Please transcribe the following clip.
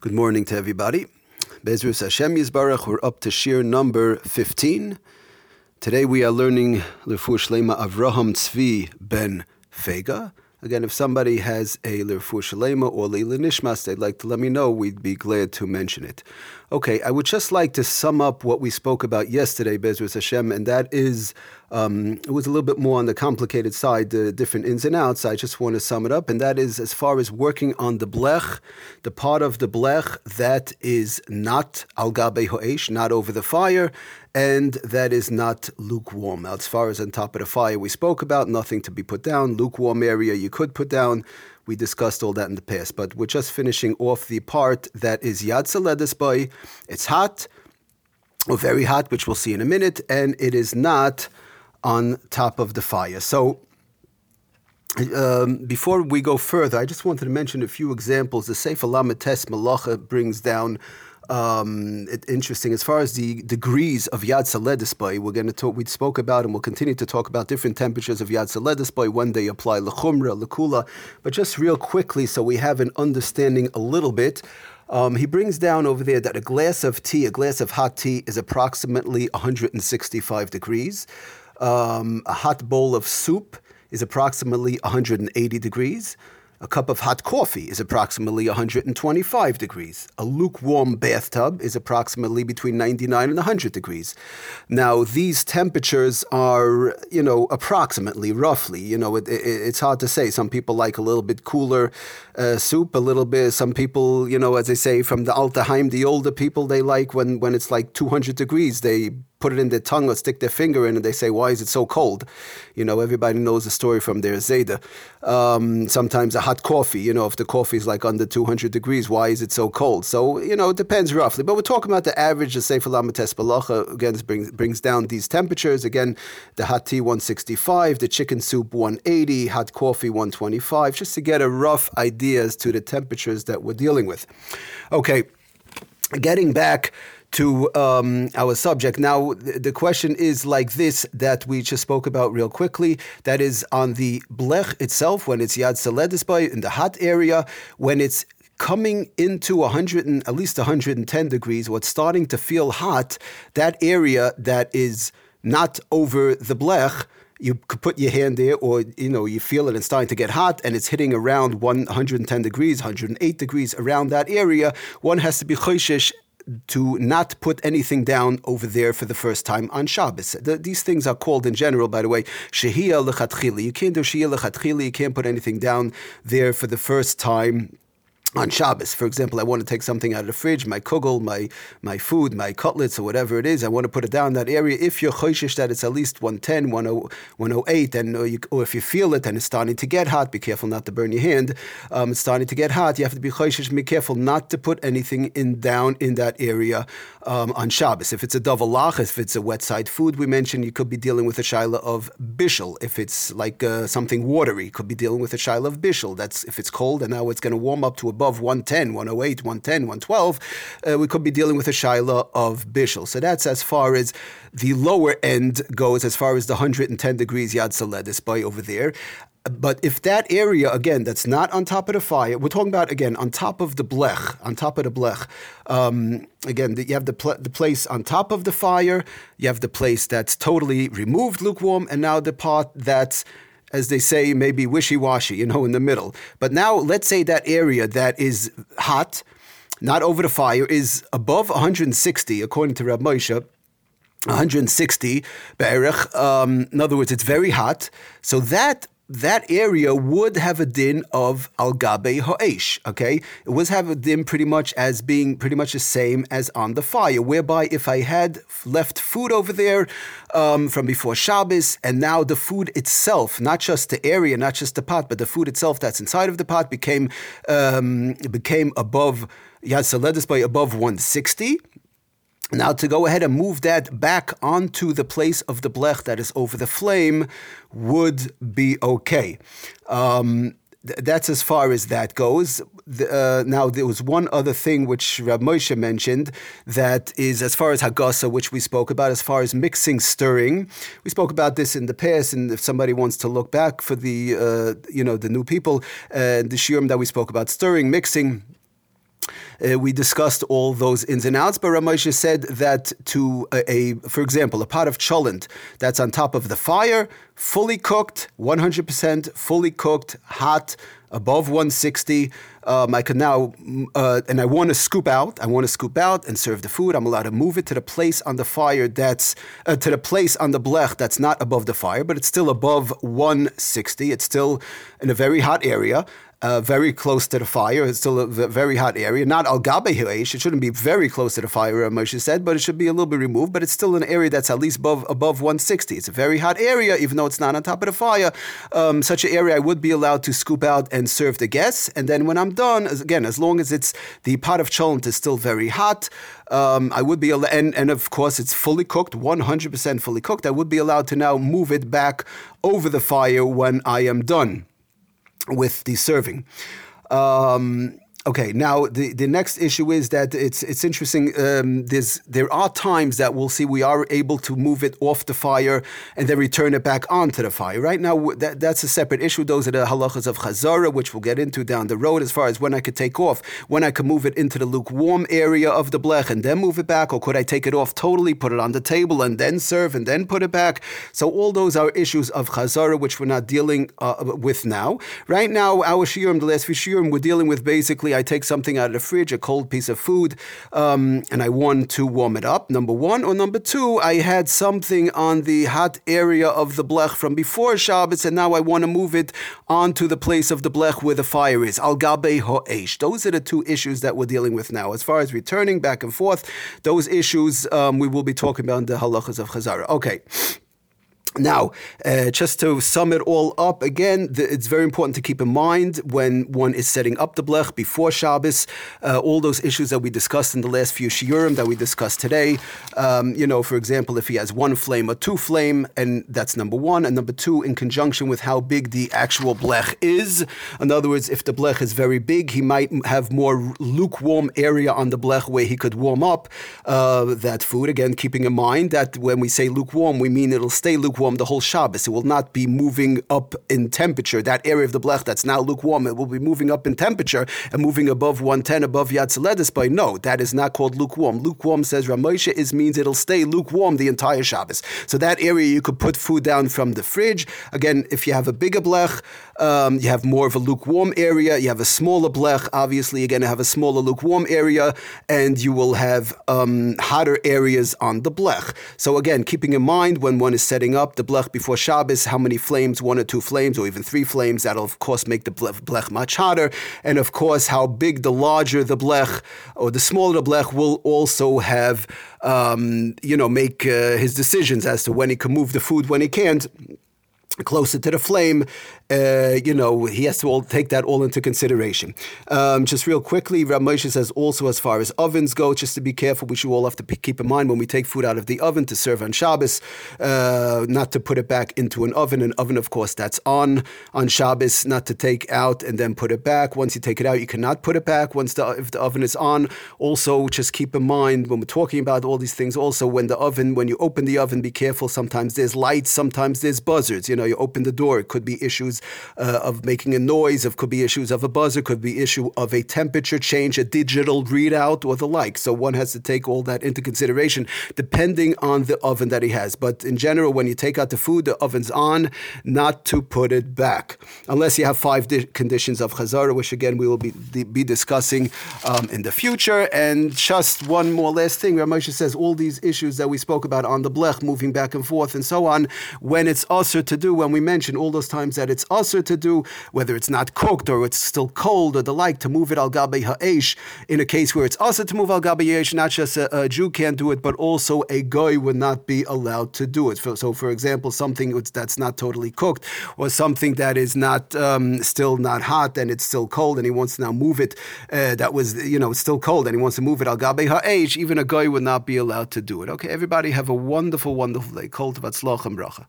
Good morning to everybody. Bezrus Hashem Yisbarach, we're up to Shir number 15. Today we are learning Lirfu Shlema Avraham Tzvi ben Fega. Again, if somebody has a Lirfu Shalema or Lila Nishmas, they'd like to let me know, we'd be glad to mention it. Okay, I would just like to sum up what we spoke about yesterday, Bezrus Hashem, and that is, um, it was a little bit more on the complicated side, the different ins and outs. I just want to sum it up, and that is as far as working on the blech, the part of the blech that is not al gabe ho'esh, not over the fire, and that is not lukewarm. Now, as far as on top of the fire, we spoke about nothing to be put down. Lukewarm area you could put down. We discussed all that in the past, but we're just finishing off the part that is Yad Soledes It's hot, or very hot, which we'll see in a minute, and it is not on top of the fire. So, um, before we go further, I just wanted to mention a few examples. The Sefer Lamed Tes Melachos brings down um, it, interesting as far as the degrees of Yad Soledes bo. We're going to talk. We spoke about and we'll continue to talk about different temperatures of Yad Soledes bo when they apply lechumra, lekula. But just real quickly, so we have an understanding a little bit. Um, he brings down over there that a glass of tea, a glass of hot tea, is approximately 165 degrees. Um, a hot bowl of soup is approximately 180 degrees. A cup of hot coffee is approximately 125 degrees. A lukewarm bathtub is approximately between 99 and 100 degrees. Now, these temperatures are, you know, approximately, roughly. You know, it, it, it's hard to say. Some people like a little bit cooler uh, soup, a little bit. Some people, you know, as they say from the Altaheim, the older people, they like when, when it's like 200 degrees. They put it in their tongue or stick their finger in and they say, Why is it so cold? You know, everybody knows the story from their Zeta. Um, sometimes a hot coffee, you know, if the coffee is like under 200 degrees, why is it so cold? So, you know, it depends roughly. But we're talking about the average, the Sefer Lamed Tes Melachos, again, brings, brings down these temperatures. Again, the hot tea 165, the chicken soup 180, hot coffee 125, just to get a rough idea as to the temperatures that we're dealing with. Okay, getting back to um, our subject. Now, the question is like this that we just spoke about real quickly. That is on the blech itself, when it's yad soledes bo in the hot area, when it's coming into 100 and, at least 110 degrees, what's starting to feel hot, that area that is not over the blech, you could put your hand there, or you know, you feel it, it's starting to get hot, and it's hitting around 110 degrees, 108 degrees around that area. One has to be choishish to not put anything down over there for the first time on Shabbos. The, these things are called in general, by the way, shehiyah lechatchili. You can't do shehiyah lechatchili. You can't put anything down there for the first time on Shabbos, for example, I want to take something out of the fridge, my kugel, my my food, my cutlets, or whatever it is. I want to put it down in that area. If you're choishish that it's at least 110, 108, and or, you, or, if you feel it and it's starting to get hot, be careful not to burn your hand. Um, it's starting to get hot. You have to be choishish. Be careful not to put anything in down in that area um, on Shabbos. If it's a davar lach, if it's a wet side food, we mentioned you could be dealing with a shaila of bishul. If it's like uh, something watery, could be dealing with a shaila of bishul. That's if it's cold and now it's going to warm up to above 110, 108, 110, 112, uh, we could be dealing with a shaila of bishul. So that's as far as the lower end goes, as far as the 110 degrees yad soledes bo over there. But if that area, again, that's not on top of the fire, we're talking about, again, on top of the blech, on top of the blech. Um, again, you have the, pl- the place on top of the fire, you have the place that's totally removed lukewarm, and now the part that's as they say, maybe wishy washy, you know, in the middle. But now let's say that area that is hot, not over the fire, is above 160, according to Rav Moshe. 160 be'erich. Um, in other words, it's very hot. So that that area would have a din of al gabe ha'esh. Okay, it would have a din pretty much as being pretty much the same as on the fire. Whereby, if I had left food over there um, from before Shabbos, and now the food itself, not just the area, not just the pot, but the food itself that's inside of the pot became um, became above Yad Soledes bo above 160. Now, to go ahead and move that back onto the place of the blech that is over the flame would be okay. Um, th- that's as far as that goes. Uh, now, there was one other thing which Rav Moshe mentioned that is as far as Hagasa, which we spoke about, as far as mixing, stirring. We spoke about this in the past, and if somebody wants to look back for the, uh, you know, the new people, uh, the shiurim that we spoke about, stirring, mixing, Uh, we discussed all those ins and outs, but Rav Moshe said that to a, a, for example, a pot of cholent that's on top of the fire, fully cooked, 100% fully cooked, hot, above 160. Um, I can now, uh, and I want to scoop out. I want to scoop out and serve the food. I'm allowed to move it to the place on the fire that's uh, to the place on the blech that's not above the fire, but it's still above 160. It's still in a very hot area uh, very close to the fire. It's still a very hot area. Not al gabe It shouldn't be very close to the fire, uh, Moshe said, but it should be a little bit removed. But it's still an area that's at least above above 160. It's a very hot area, even though it's not on top of the fire. Um, such an area I would be allowed to scoop out and serve the guests. And then when I'm done, again, as long as it's the pot of cholent is still very hot, um, I would be and and of course it's fully cooked, 100% fully cooked. I would be allowed to now move it back over the fire when I am done with the serving. Um, Okay, now the, the next issue is that it's it's interesting. Um, there's there are times that we'll see we are able to move it off the fire and then return it back onto the fire. Right now, that, that's a separate issue. Those are the halachas of chazara, which we'll get into down the road. As far as when I could take off, when I could move it into the lukewarm area of the blech and then move it back, or could I take it off totally, put it on the table and then serve and then put it back? So all those are issues of chazara, which we're not dealing uh, with now. Right now, our shiurim, the last few shiurim, we're dealing with basically I take something out of the fridge, a cold piece of food, um, and I want to warm it up, number one. Or number two, I had something on the hot area of the blech from before Shabbos, and now I want to move it onto the place of the blech where the fire is. Al gabe ho'esh. Those are the two issues that we're dealing with now. As far as returning back and forth, those issues um, we will be talking about in the halachas of Chazara. Okay. Now, uh, just to sum it all up again, the, it's very important to keep in mind when one is setting up the blech before Shabbos, uh, all those issues that we discussed in the last few shiurim that we discussed today. Um, you know, for example, if he has one flame or two flame, and that's number one, and number two, in conjunction with how big the actual blech is. In other words, if the blech is very big, he might have more lukewarm area on the blech where he could warm up uh, that food. Again, keeping in mind that when we say lukewarm, we mean it'll stay lukewarm lukewarm the whole Shabbos. It will not be moving up in temperature. That area of the blech that's now lukewarm, it will be moving up in temperature and moving above 110, above Yad Soledes. But no, that is not called lukewarm. Lukewarm says Rav Moshe is means it'll stay lukewarm the entire Shabbos. So that area you could put food down from the fridge. Again, if you have a bigger blech, um, you have more of a lukewarm area. You have a smaller blech. Obviously, you're going to have a smaller lukewarm area, and you will have um, hotter areas on the blech. So again, keeping in mind when one is setting up the blech before Shabbos, how many flames, one or two flames, or even three flames, that'll of course make the blech much hotter. And of course, how big the larger the blech or the smaller the blech will also have, um, you know, make uh, his decisions as to when he can move the food, when he can't closer to the flame, uh, you know, he has to all take that all into consideration. Um, just real quickly, Rav Moshe says also as far as ovens go, just to be careful, we should all have to keep in mind when we take food out of the oven to serve on Shabbos, uh, not to put it back into an oven. An oven, of course, that's on on Shabbos, not to take out and then put it back. Once you take it out, you cannot put it back. Once the if the oven is on, also just keep in mind when we're talking about all these things. Also, when the oven, when you open the oven, be careful. Sometimes there's lights, sometimes there's buzzards. You know, you open the door, it could be issues uh, of making a noise, it could be issues of a buzzer, It could be issue of a temperature change, a digital readout, or the like. So one has to take all that into consideration depending on the oven that he has. But in general, when you take out the food, the oven's on, not to put it back, unless you have five di- conditions of chazara, which again we will be be discussing um, in the future. And just one more last thing, Rav Moshe says all these issues that we spoke about on the blech, moving back and forth and so on, when it's assur to do, when we mention all those times that it's assur to do, whether it's not cooked or it's still cold or the like, to move it al gabe ha'esh, in a case where it's assur to move al gabe ha'esh, not just a, a, Jew can't do it, but also a goy would not be allowed to do it. So, for example, something that's not totally cooked or something that is not um, still not hot and it's still cold and he wants to now move it, uh, that was, you know, it's still cold and he wants to move it al gabe ha'esh, even a goy would not be allowed to do it. Okay, everybody have a wonderful, wonderful day. Kol and bracha.